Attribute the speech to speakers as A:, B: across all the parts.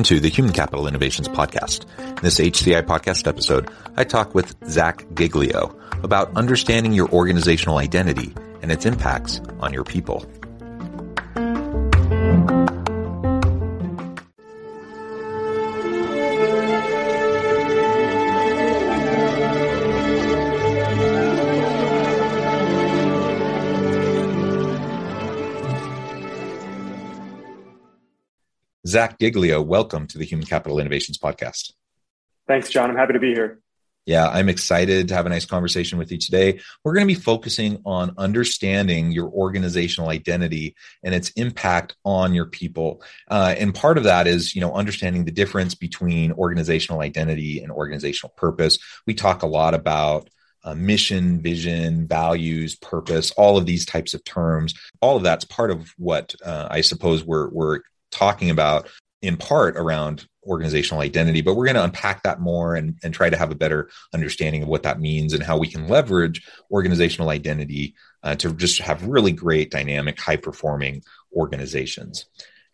A: Welcome to the Human Capital Innovations Podcast. In this HCI podcast episode, I talk with Zach Giglio about understanding your organizational identity and its impacts on your people. Zach Giglio, welcome to the Human Capital Innovations Podcast.
B: Thanks, John. I'm happy to be here.
A: Yeah, I'm excited to have a nice conversation with you today. We're going to be focusing on understanding your organizational identity and its impact on your people. Uh, and part of that is, you know, understanding the difference between organizational identity and organizational purpose. We talk a lot about uh, mission, vision, values, purpose, all of these types of terms. All of that's part of what uh, I suppose we're we're talking about in part around organizational identity, but we're going to unpack that more and, and try to have a better understanding of what that means and how we can leverage organizational identity uh, to just have really great, dynamic, high performing organizations.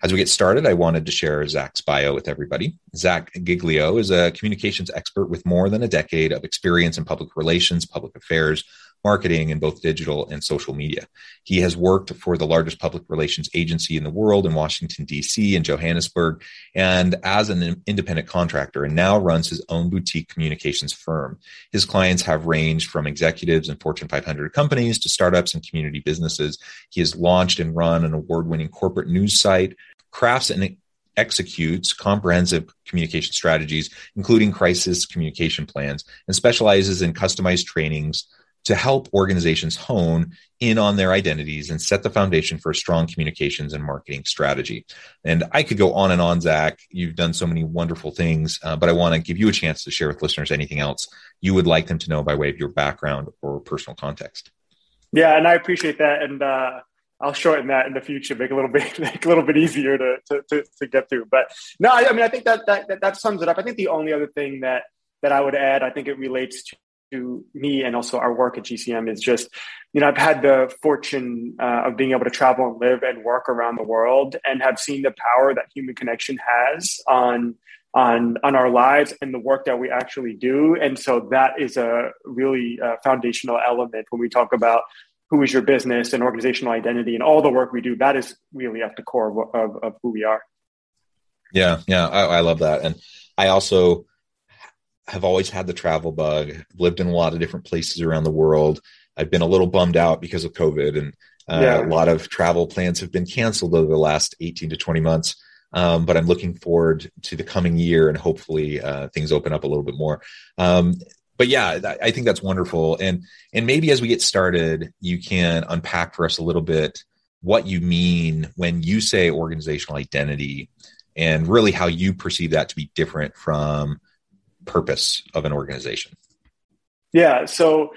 A: As we get started, I wanted to share Zach's bio with everybody. Zach Giglio is a communications expert with more than a decade of experience in public relations, public affairs, marketing in both digital and social media. He has worked for the largest public relations agency in the world in Washington, D.C. and Johannesburg, and as an independent contractor, and now runs his own boutique communications firm. His clients have ranged from executives and Fortune 500 companies to startups and community businesses. He has launched and run an award winning corporate news site, crafts and executes comprehensive communication strategies, including crisis communication plans, and specializes in customized trainings to help organizations hone in on their identities and set the foundation for a strong communications and marketing strategy. And I could go on and on, Zach. You've done so many wonderful things, uh, but I want to give you a chance to share with listeners anything else you would like them to know by way of your background or personal context.
B: Yeah, and I appreciate that. And uh, I'll shorten that in the future, make a little bit make a little bit easier to to, to, to get through. But no, I, I mean I think that, that that that sums it up. I think the only other thing that that I would add, I think it relates to me and also our work at GCM is just, you know, I've had the fortune uh, of being able to travel and live and work around the world and have seen the power that human connection has on on on our lives and the work that we actually do. And so that is a really uh, foundational element when we talk about who is your business and organizational identity and all the work we do. That is really at the core of, of, of who we are.
A: Yeah, yeah, I, I love that, and I also have always had the travel bug. lived in a lot of different places around the world. I've been a little bummed out because of COVID, and uh, yeah. a lot of travel plans have been canceled over the last 18 to 20 months. Um, but I'm looking forward to the coming year, and hopefully uh, things open up a little bit more. Um, but yeah, I think that's wonderful. And and maybe as we get started, you can unpack for us a little bit what you mean when you say organizational identity, and really how you perceive that to be different from purpose of an organization?
B: Yeah. So,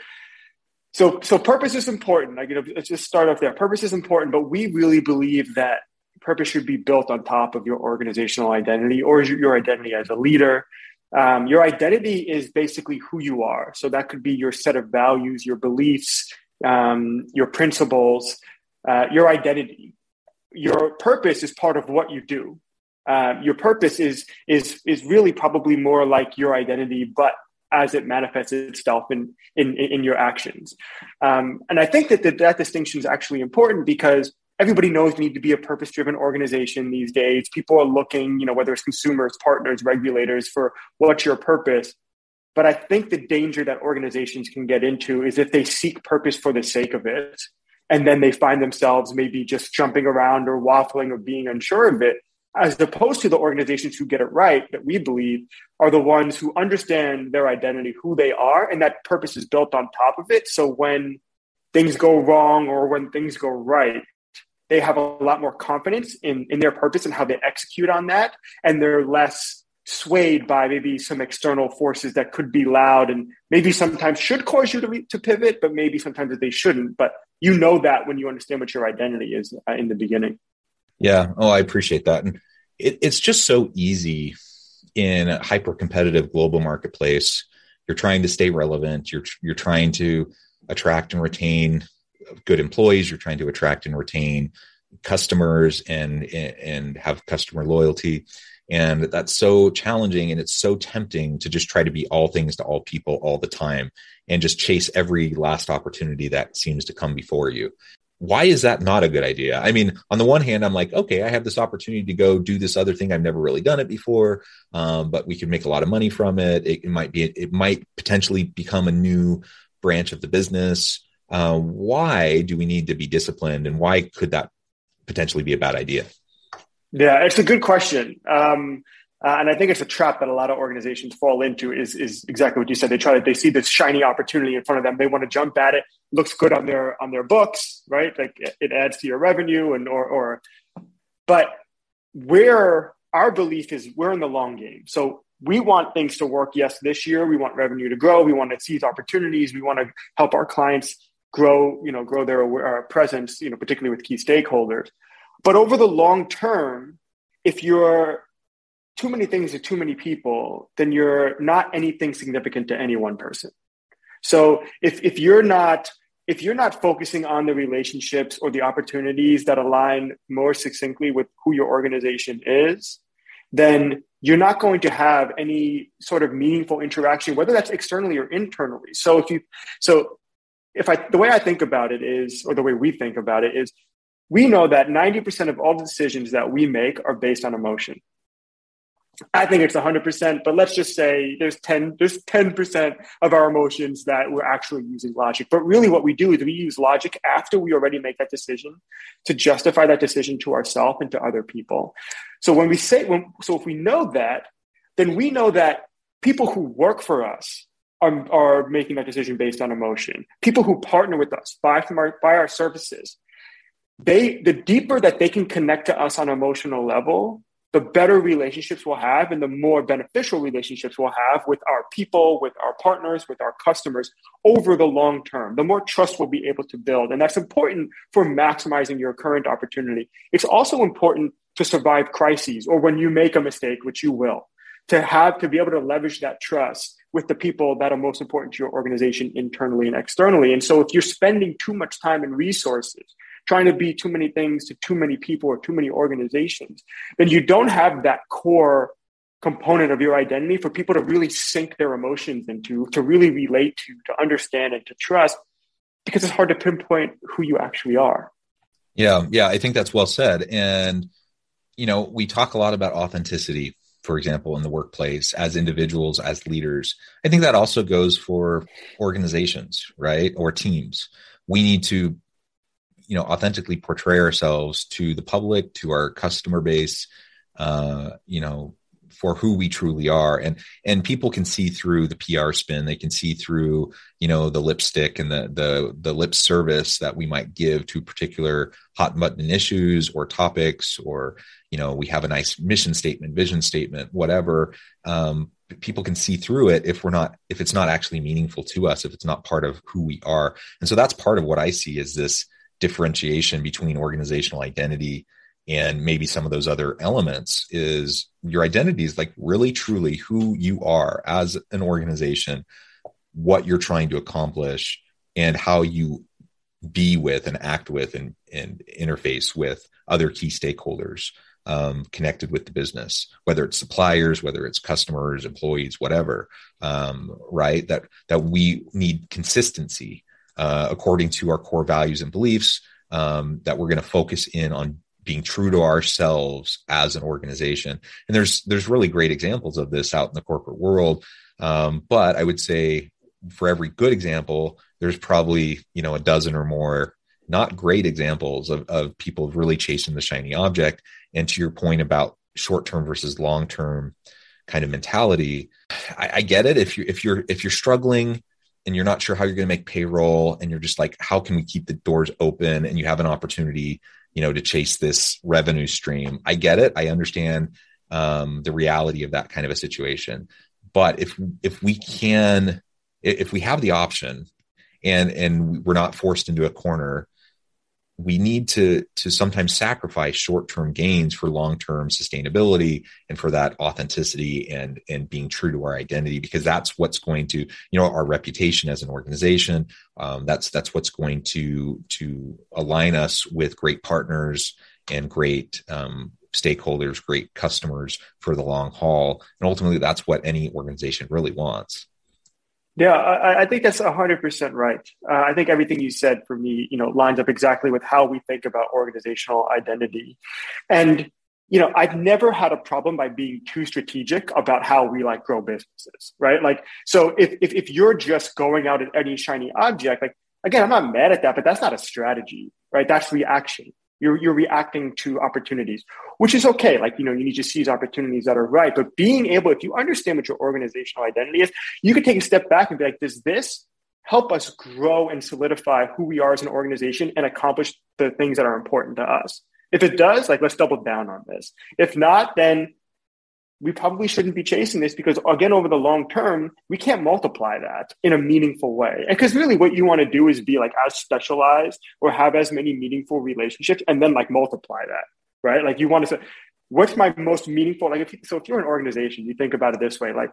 B: so, so purpose is important. Like, you know, let's just start off there. Purpose is important, but we really believe that purpose should be built on top of your organizational identity or your identity as a leader. Um, your identity is basically who you are. So that could be your set of values, your beliefs, um, your principles, uh, your identity. Your purpose is part of what you do. Uh, your purpose is is is really probably more like your identity, but as it manifests itself in in, in your actions. Um, and I think that the, that distinction is actually important because everybody knows you need to be a purpose driven organization these days. People are looking, you know, whether it's consumers, partners, regulators, for what's your purpose. But I think the danger that organizations can get into is if they seek purpose for the sake of it, and then they find themselves maybe just jumping around or waffling or being unsure of it as opposed to the organizations who get it right that we believe are the ones who understand their identity who they are and that purpose is built on top of it so when things go wrong or when things go right they have a lot more confidence in, in their purpose and how they execute on that. And they're less swayed by maybe some external forces that could be loud and maybe sometimes should cause you to, re- to pivot, but maybe sometimes they shouldn't. But you know that when you understand what your identity is uh, in the beginning.
A: Yeah. Oh, I appreciate that. And it, it's just so easy in a hyper competitive global marketplace. You're trying to stay relevant. You're, you're trying to attract and retain good employees. You're trying to attract and retain customers and, and have customer loyalty and that's so challenging and it's so tempting to just try to be all things to all people all the time and just chase every last opportunity that seems to come before you. Why is that not a good idea? I mean, on the one hand, I'm like, okay, I have this opportunity to go do this other thing. I've never really done it before, um, but we could make a lot of money from it. it. It might be, it might potentially become a new branch of the business. Uh, why do we need to be disciplined, and why could that potentially be a bad idea?
B: Yeah, it's a good question. Um, uh, and I think it's a trap that a lot of organizations fall into is, is exactly what you said. They try to, they see this shiny opportunity in front of them. They want to jump at it. Looks good on their, on their books, right? Like it adds to your revenue and, or, or, but where our belief is we're in the long game. So we want things to work. Yes, this year we want revenue to grow. We want to seize opportunities. We want to help our clients grow, you know, grow their uh, presence, you know, particularly with key stakeholders. But over the long term, if you're too many things to too many people, then you're not anything significant to any one person. So if, if you're not if you're not focusing on the relationships or the opportunities that align more succinctly with who your organization is, then you're not going to have any sort of meaningful interaction, whether that's externally or internally. So if you so if I the way I think about it is, or the way we think about it is we know that 90% of all the decisions that we make are based on emotion. I think it's 100%, but let's just say there's 10 there's 10% of our emotions that we're actually using logic. But really what we do is we use logic after we already make that decision to justify that decision to ourselves and to other people. So when we say when so if we know that, then we know that people who work for us are, are making that decision based on emotion. People who partner with us, buy from our buy our services, they the deeper that they can connect to us on an emotional level the better relationships we'll have and the more beneficial relationships we'll have with our people with our partners with our customers over the long term. The more trust we'll be able to build. And that's important for maximizing your current opportunity. It's also important to survive crises or when you make a mistake which you will to have to be able to leverage that trust with the people that are most important to your organization internally and externally. And so if you're spending too much time and resources trying to be too many things to too many people or too many organizations, then you don't have that core component of your identity for people to really sink their emotions into, to really relate to, to understand and to trust, because it's hard to pinpoint who you actually are.
A: Yeah, yeah, I think that's well said. And, you know, we talk a lot about authenticity, for example, in the workplace as individuals, as leaders. I think that also goes for organizations, right? Or teams. We need to you know authentically portray ourselves to the public to our customer base uh, you know for who we truly are. And and people can see through the PR spin. They can see through you know the lipstick and the the the lip service that we might give to particular hot button issues or topics or you know we have a nice mission statement vision statement whatever. Um, people can see through it if we're not if it's not actually meaningful to us if it's not part of who we are. And so that's part of what i see is this differentiation between organizational identity and maybe some of those other elements is your identity is like really truly who you are as an organization what you're trying to accomplish and how you be with and act with and, and interface with other key stakeholders um, connected with the business, whether it's suppliers, whether it's customers, employees, whatever. Um, right? That that we need consistency uh, according to our core values and beliefs, um, that we're going to focus in on being true to ourselves as an organization. And there's there's really great examples of this out in the corporate world. Um, but I would say for every good example, there's probably you know a dozen or more not great examples of, of people really chasing the shiny object. And to your point about short term versus long term kind of mentality, I, I get it. If you if you're if you're struggling and you're not sure how you're going to make payroll and you're just like how can we keep the doors open and you have an opportunity you know, to chase this revenue stream. I get it. I understand um, the reality of that kind of a situation. But if if we can, if we have the option, and and we're not forced into a corner, we need to to sometimes sacrifice short-term gains for long-term sustainability and for that authenticity and and being true to our identity because that's what's going to you know our reputation as an organization. Um, that's that's what's going to to align us with great partners and great um, stakeholders great customers for the long haul. And ultimately that's what any organization really wants
B: yeah, I, I, think that's hundred percent right. Uh, I think everything you said for me, you know, lines up exactly with how we think about organizational identity. And you know, I've never had a problem by being too strategic about how we like grow businesses, right? Like, so if if, if you're just going out at any shiny object, like again, I'm not mad at that, but that's not a strategy, right? That's reaction. You're, you're reacting to opportunities, which is okay. Like, you know, you need to seize opportunities that are right. But being able, if you understand what your organizational identity is, you can take a step back and be like, does this help us grow and solidify who we are as an organization and accomplish the things that are important to us? If it does, like, let's double down on this. If not, then we probably shouldn't be chasing this because again over the long term we can't multiply that in a meaningful way. And because really what you want to do is be like as specialized or have as many meaningful relationships and then like multiply that right? Like you want to say what's my most meaningful like if so if you're an organization you think about it this way like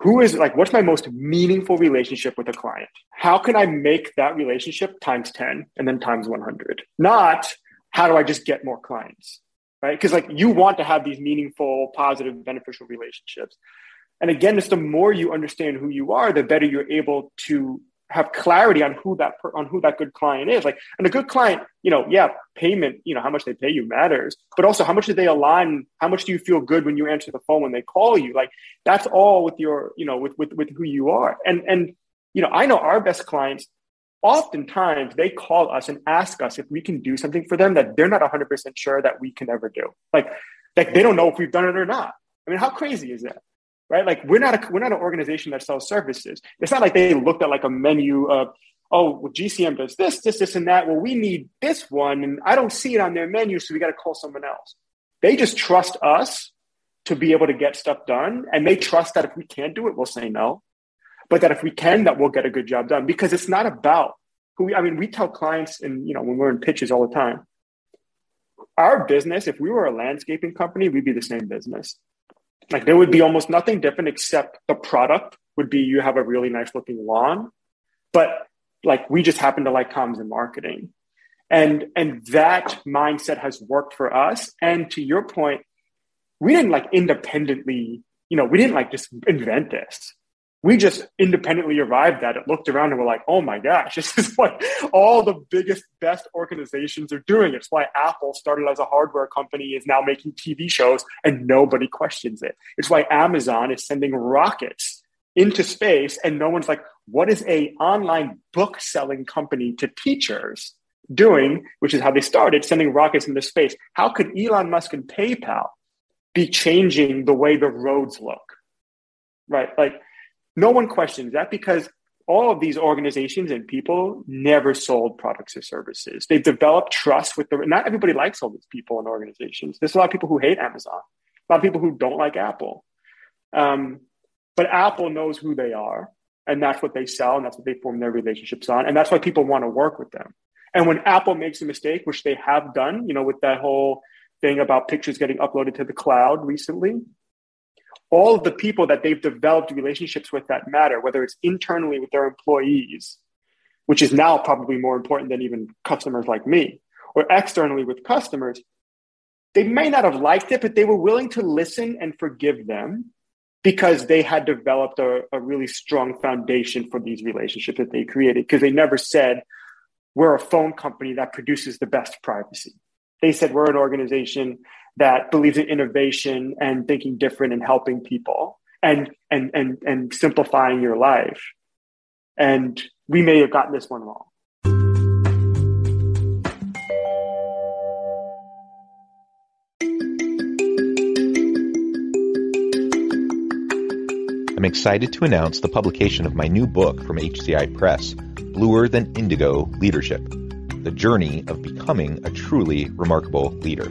B: who is like what's my most meaningful relationship with a client? How can i make that relationship times 10 and then times 100 not how do i just get more clients right? Because like you want to have these meaningful, positive, beneficial relationships. And again, just the more you understand who you are, the better you're able to have clarity on who that on who that good client is. Like, and a good client, you know, yeah, payment, you know, how much they pay you matters, but also how much do they align? How much do you feel good when you answer the phone when they call you? Like, that's all with your, you know, with with with who you are. And and you know, I know our best clients oftentimes they call us and ask us if we can do something for them that they're not 100% sure that we can ever do. Like like they don't know if we've done it or not. I mean how crazy is that? Right? Like we're not a, we're not an organization that sells services. It's not like they looked at like a menu of oh well, gcm does this this this and that. Well we need this one and i don't see it on their menu so we got to call someone else. They just trust us to be able to get stuff done and they trust that if we can't do it we'll say no but that if we can, that we'll get a good job done because it's not about who we, I mean, we tell clients and, you know, when we're in pitches all the time, our business, if we were a landscaping company, we'd be the same business. Like there would be almost nothing different except the product would be you have a really nice looking lawn, but like we just happen to like comms and marketing. And and that mindset has worked for us. And to your point, we didn't like independently, you know, we didn't like just invent this we just independently arrived at it, looked around and were like, oh my gosh, this is what all the biggest, best organizations are doing. It's why Apple started as a hardware company, is now making TV shows and nobody questions it. It's why Amazon is sending rockets into space and no one's like, what is a online book selling company to teachers doing, which is how they started sending rockets into space. How could Elon Musk and PayPal be changing the way the roads look? Right? Like no one questions that because all of these organizations and people never sold products or services. They've developed trust with the, not everybody likes all these people and organizations. There's a lot of people who hate Amazon, a lot of people who don't like Apple. Um, but Apple knows who they are, and that's what they sell, and that's what they form their relationships on. And that's why people want to work with them. And when Apple makes a mistake, which they have done, you know, with that whole thing about pictures getting uploaded to the cloud recently, all of the people that they've developed relationships with that matter, whether it's internally with their employees, which is now probably more important than even customers like me, or externally with customers, they may not have liked it, but they were willing to listen and forgive them because they had developed a, a really strong foundation for these relationships that they created. Because they never said, we're a phone company that produces the best privacy. They said, we're an organization that believes in innovation and thinking different and helping people and and and and simplifying your life. And we may have gotten this one wrong.
A: I'm excited to announce the publication of my new book from HCI Press, Bluer Than Indigo Leadership the journey of becoming a truly remarkable leader.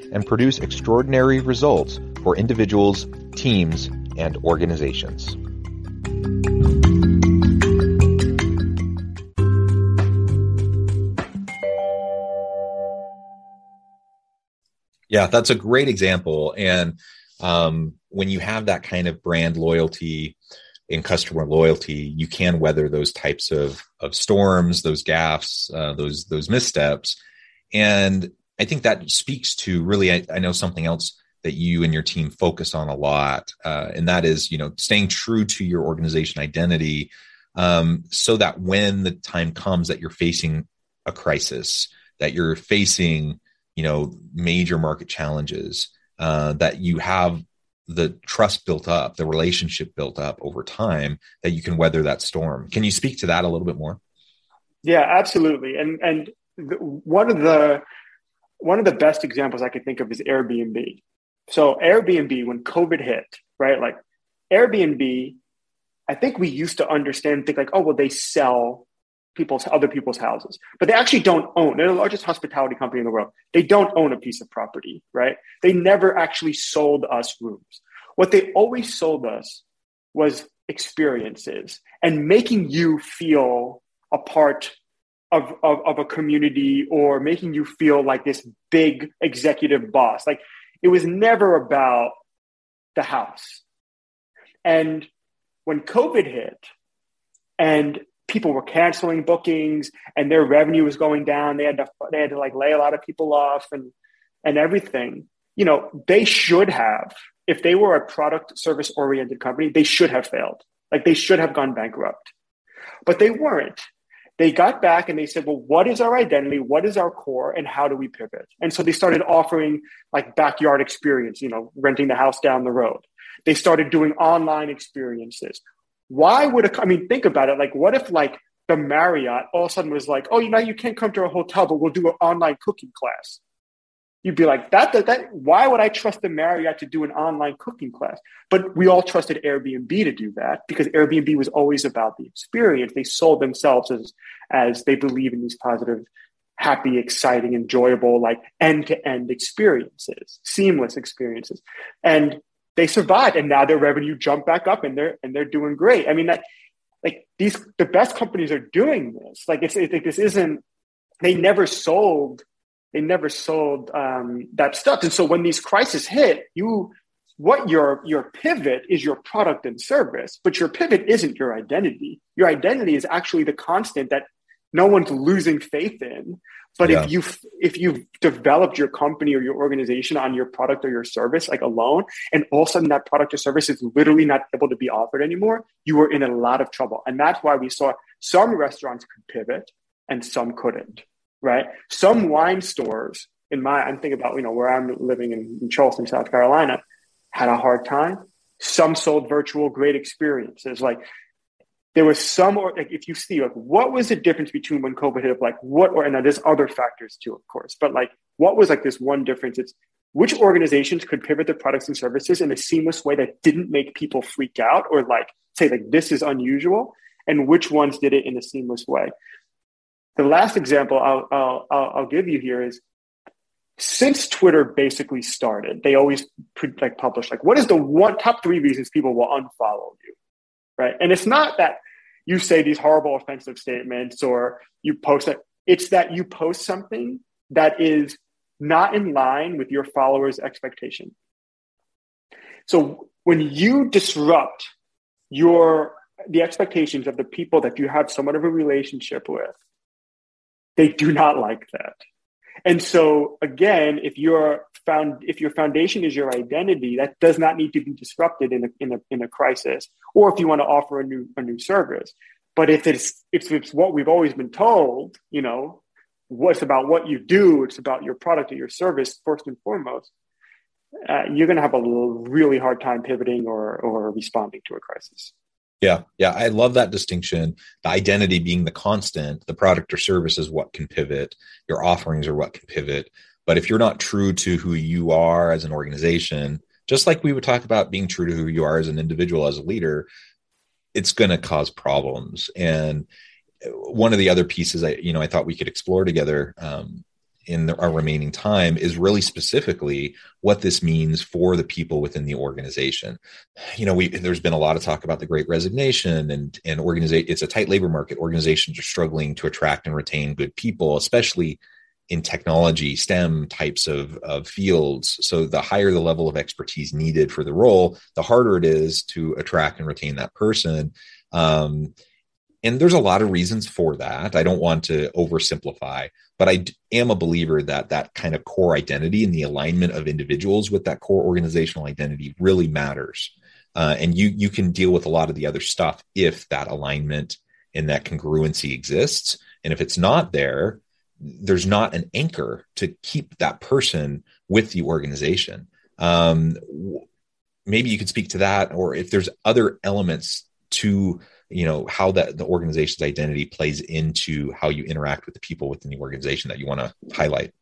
A: and produce extraordinary results for individuals, teams, and organizations. Yeah, that's a great example. And um, when you have that kind of brand loyalty and customer loyalty, you can weather those types of of storms, those gaffes, uh, those those missteps. And I think that speaks to really, I, I, know something else that you and your team focus on a lot, uh, and that is, you know, staying true to your organization identity, um, so that when the time comes that you're facing a crisis, that you're facing, you know, major market challenges, uh, that you have the trust built up, the relationship built up over time, that you can weather that storm. Can you speak to that a little bit more?
B: Yeah, absolutely. And and one of the one of the best examples I could think of is Airbnb. So Airbnb, when COVID hit, right? Like Airbnb, I think we used to understand, think like, oh, well, they sell people's other people's houses, but they actually don't own. They're the largest hospitality company in the world. They don't own a piece of property, right? They never actually sold us rooms. What they always sold us was experiences and making you feel a part of, of, of a community or making you feel like this big executive boss. Like it was never about the house. And when COVID hit and people were canceling bookings and their revenue was going down, they had to they had to like lay a lot of people off and and everything. You know, they should have, if they were a product service oriented company, they should have failed. Like they should have gone bankrupt. But they weren't they got back and they said, well, what is our identity? What is our core? And how do we pivot? And so they started offering like backyard experience, you know, renting the house down the road. They started doing online experiences. Why would a, I mean, think about it. Like, what if like the Marriott all of a sudden was like, oh, you know, you can't come to a hotel, but we'll do an online cooking class you'd be like that, that that why would i trust the marriott to do an online cooking class? But we all trusted airbnb to do that because airbnb was always about the experience. They sold themselves as as they believe in these positive happy exciting enjoyable like end-to-end experiences seamless experiences. And they survived and now their revenue jumped back up and they're and they're doing great. I mean that like these the best companies are doing this. Like it's it, this isn't they never sold they never sold um, that stuff. And so when these crises hit, you what your your pivot is your product and service, but your pivot isn't your identity. Your identity is actually the constant that no one's losing faith in. But yeah. if you if you've developed your company or your organization on your product or your service like alone, and all of a sudden that product or service is literally not able to be offered anymore, you are in a lot of trouble. And that's why we saw some restaurants could pivot and some couldn't right? Some wine stores in my, I'm thinking about, you know, where I'm living in, in Charleston, South Carolina, had a hard time. Some sold virtual great experiences. Like there was some, or like if you see, like what was the difference between when COVID hit? Up, like what, or and there's other factors too, of course, but like what was like this one difference? It's which organizations could pivot their products and services in a seamless way that didn't make people freak out or like say like this is unusual, and which ones did it in a seamless way the last example I'll, I'll, I'll give you here is since Twitter basically started, they always like publish like what is the one top three reasons people will unfollow you, right? And it's not that you say these horrible offensive statements or you post it. It's that you post something that is not in line with your followers' expectation. So when you disrupt your the expectations of the people that you have somewhat of a relationship with, they do not like that. And so again, if your found if your foundation is your identity, that does not need to be disrupted in a, in a, in a crisis, or if you want to offer a new a new service. But if it's if it's what we've always been told, you know, what's about what you do, it's about your product or your service first and foremost. Uh, you're going to have a really hard time pivoting or or responding to a crisis.
A: Yeah, yeah, I love that distinction. The identity being the constant, the product or service is what can pivot. Your offerings are what can pivot. But if you're not true to who you are as an organization, just like we would talk about being true to who you are as an individual, as a leader, it's going to cause problems. And one of the other pieces I, you know, I thought we could explore together um, in the, our remaining time is really specifically what this means for the people within the organization. You know, we there's been a lot of talk about the Great Resignation and and organization. It's a tight labor market. Organizations are struggling to attract and retain good people, especially in technology, STEM types of, of fields. So the higher the level of expertise needed for the role, the harder it is to attract and retain that person. Um, and there's a lot of reasons for that. I don't want to oversimplify, but I am a believer that that kind of core identity and the alignment of individuals with that core organizational identity really matters. Uh, and you you can deal with a lot of the other stuff if that alignment and that congruency exists. And if it's not there, there's not an anchor to keep that person with the organization. Um, maybe you could speak to that, or if there's other elements to you know how that the organization's identity plays into how you interact with the people within the organization that you want to highlight.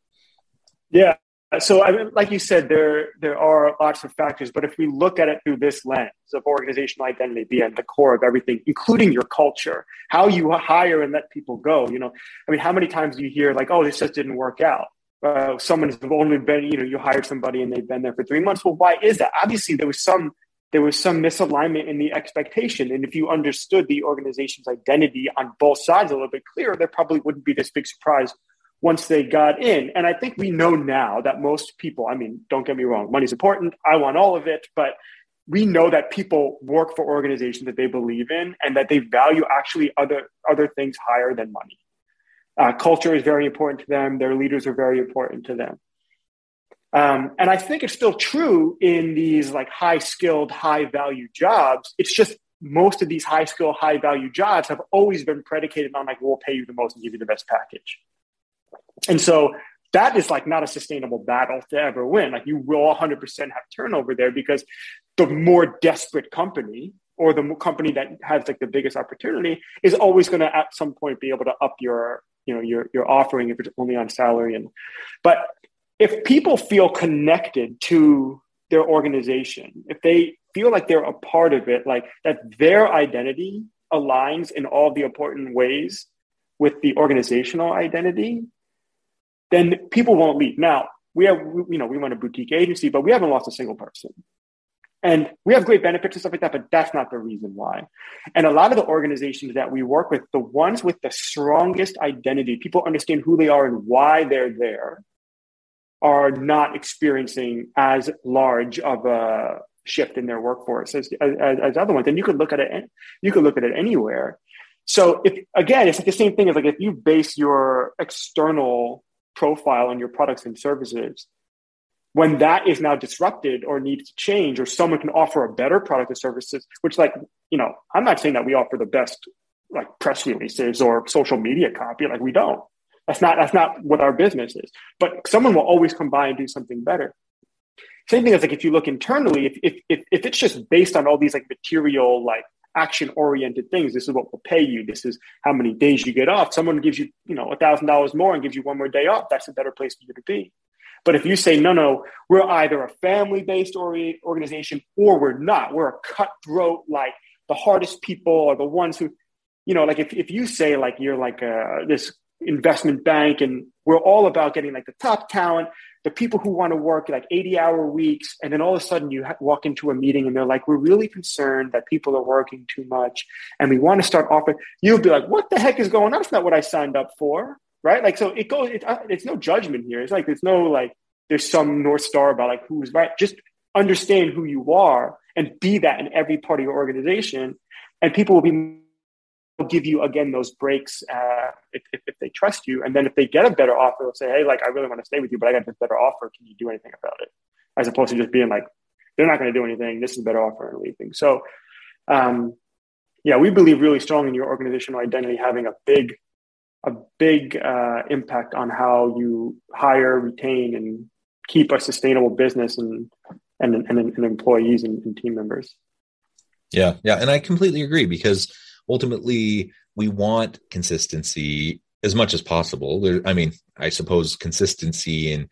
B: Yeah so I mean, like you said there there are lots of factors but if we look at it through this lens of organizational identity being at the core of everything including your culture how you hire and let people go you know i mean how many times do you hear like oh this just didn't work out. Uh, someone's only been you know you hired somebody and they've been there for three months. Well why is that? Obviously there was some there was some misalignment in the expectation. And if you understood the organization's identity on both sides a little bit clearer, there probably wouldn't be this big surprise once they got in. And I think we know now that most people, I mean, don't get me wrong, money's important. I want all of it, but we know that people work for organizations that they believe in and that they value actually other other things higher than money. Uh, culture is very important to them. Their leaders are very important to them. Um, and I think it's still true in these like high skilled, high value jobs. It's just most of these high skilled, high value jobs have always been predicated on like, we'll pay you the most and give you the best package. And so that is like not a sustainable battle to ever win. Like you will 100% have turnover there because the more desperate company or the company that has like the biggest opportunity is always going to at some point be able to up your you know your your offering if it's only on salary and but if people feel connected to their organization, if they feel like they're a part of it, like that their identity aligns in all the important ways with the organizational identity, then people won't leave. Now, we have, you know, we run a boutique agency, but we haven't lost a single person. And we have great benefits and stuff like that, but that's not the reason why. And a lot of the organizations that we work with, the ones with the strongest identity, people understand who they are and why they're there, are not experiencing as large of a shift in their workforce as, as, as other ones. And you could look at it, you could look at it anywhere. So if again, it's like the same thing as like if you base your external profile on your products and services, when that is now disrupted or needs to change, or someone can offer a better product or services, which like, you know, I'm not saying that we offer the best like press releases or social media copy, like we don't. That's not that's not what our business is. But someone will always come by and do something better. Same thing as like if you look internally, if if if, if it's just based on all these like material like action oriented things, this is what we'll pay you. This is how many days you get off. Someone gives you you know a thousand dollars more and gives you one more day off. That's a better place for you to be. But if you say, no, no, we're either a family based organization or we're not, we're a cutthroat, like the hardest people are the ones who, you know, like if, if you say like you're like a, this investment bank and we're all about getting like the top talent the people who want to work like 80 hour weeks and then all of a sudden you ha- walk into a meeting and they're like we're really concerned that people are working too much and we want to start offering you'll be like what the heck is going on? That's not what i signed up for right? Like so it goes it, uh, it's no judgment here. It's like there's no like there's some north star about like who's right. Just understand who you are and be that in every part of your organization. And people will be give you again those breaks uh, if, if, if, they trust you. And then if they get a better offer, they'll say, "Hey, like I really want to stay with you, but I got this better offer. Can you do anything about it?" As opposed to just being like, "They're not going to do anything. This is a better offer," and leaving. So, um, yeah, we believe really strong in your organizational identity having a big a big uh, impact on how you hire, retain, and keep a sustainable business and and, and, and employees and, and team members.
A: Yeah, yeah, and I completely agree because ultimately we want consistency as much as possible. There, I mean, I suppose consistency and,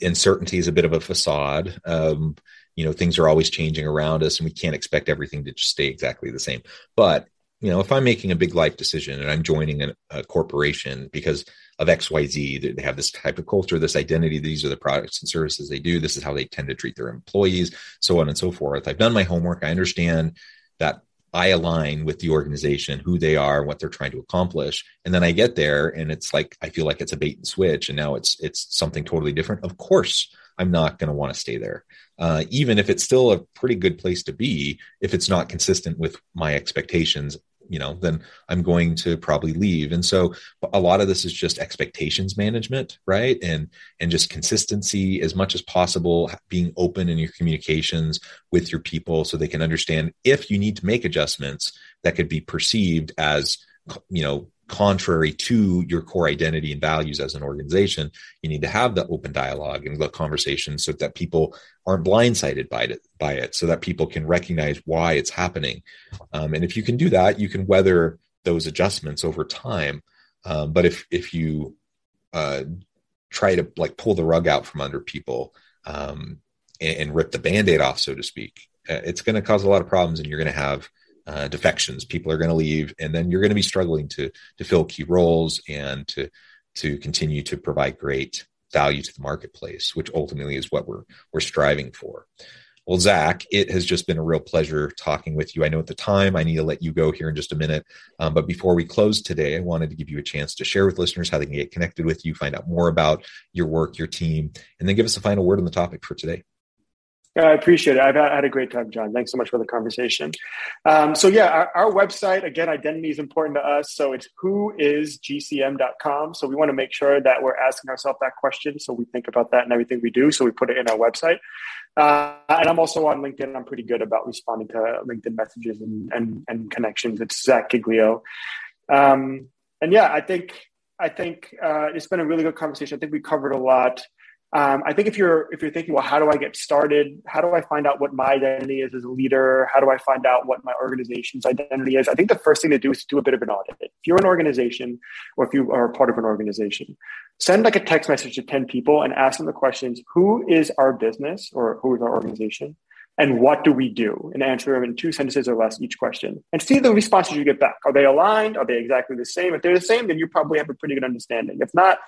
A: uncertainty is a bit of a facade. Um, you know, things are always changing around us, and we can't expect everything to just stay exactly the same. But you know, if I'm making a big life decision and I'm joining a, a corporation because of XYZ, they have this type of culture, this identity, these are the products and services they do, this is how they tend to treat their employees, so on and so forth. I've done my homework. I understand that I align with the organization, who they are, what they're trying to accomplish. And then I get there and it's like I feel like it's a bait and switch and now it's it's something totally different. Of course, I'm not going to want to stay there. Uh, even if it's still a pretty good place to be, if it's not consistent with my expectations you know then i'm going to probably leave. And so a lot of this is just expectations management right? And and just consistency as much as possible being open in your communications with your people so they can understand if you need to make adjustments that could be perceived as you know contrary to your core identity and values as an organization you need to have that open dialogue and the conversation so that people aren't blindsided by it by it so that people can recognize why it's happening. Um, and if you can do that you can weather those adjustments over time. Um, but if if you uh, try to like pull the rug out from under people um, and, and, rip the band-aid off so to speak uh, it's going to cause a lot of problems and you're going to have uh, defections. People are going to leave, and then you're going to be struggling to to fill key roles and to to continue to provide great value to the marketplace, which ultimately is what we're we're striving for. Well, Zach, it has just been a real pleasure talking with you. I know at the time I need to let you go here in just a minute, um, but before we close today, I wanted to give you a chance to share with listeners how they can get connected with you, find out more about your work, your team, and then give us a final word on the topic for today.
B: I appreciate it. I've had a great time, John. Thanks so much for the conversation. Um, so yeah, our, our, website, again, identity is important to us. So it's whoisgcm.com. So we want to make sure that we're asking ourselves that question. So we think about that in everything we do. So we put it in our website. Uh, and I'm also on LinkedIn. I'm pretty good about responding to LinkedIn messages and, and, and connections. It's Zach Giglio. Um, and yeah, I think, I think uh, it's been a really good conversation. I think we covered a lot. Um, I think if you're if you're thinking, well, how do I get started? How do I find out what my identity is as a leader? How do I find out what my organization's identity is? I think the first thing to do is to do a bit of an audit. If you're an organization, or if you are part of an organization, send like a text message to ten people and ask them the questions: Who is our business, or who is our organization? And what do we do? And answer them in two sentences or less each question. And see the responses you get back. Are they aligned? Are they exactly the same? If they're the same, then you probably have a pretty good understanding. If not,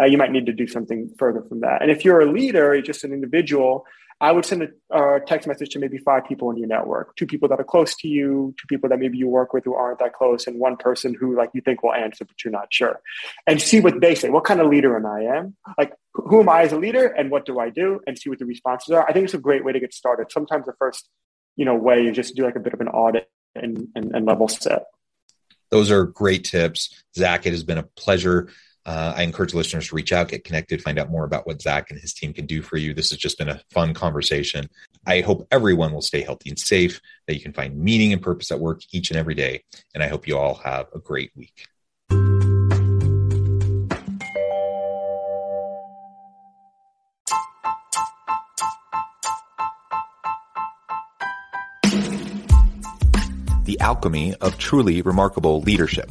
B: uh, you might need to do something further from that. And if you're a leader, you're just an individual, I would send a, a, text message to maybe five people in your network, two people that are close to you, two people that maybe you work with who aren't that close, and one person who like you think will answer, but you're not sure. And see what they say. What kind of leader am I am? Like who am I as a leader and what do I do? And see what the responses are. I think it's a great way to get started. Sometimes the first, you know, way is just do like a bit of an audit and, and, and level set.
A: Those are great tips. Zach, it has been a pleasure uh, I encourage listeners to reach out, get connected, find out more about what Zach and his team can do for you. This has just been a fun conversation. I hope everyone will stay healthy and safe, that you can find meaning and purpose at work each and every day. And I hope you all have a great week. The alchemy of truly remarkable leadership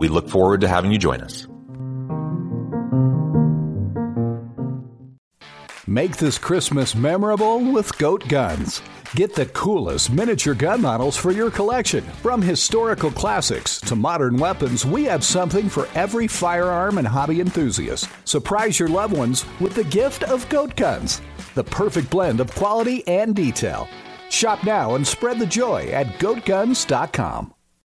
A: We look forward to having you join us.
C: Make this Christmas memorable with Goat Guns. Get the coolest miniature gun models for your collection. From historical classics to modern weapons, we have something for every firearm and hobby enthusiast. Surprise your loved ones with the gift of Goat Guns, the perfect blend of quality and detail. Shop now and spread the joy at goatguns.com.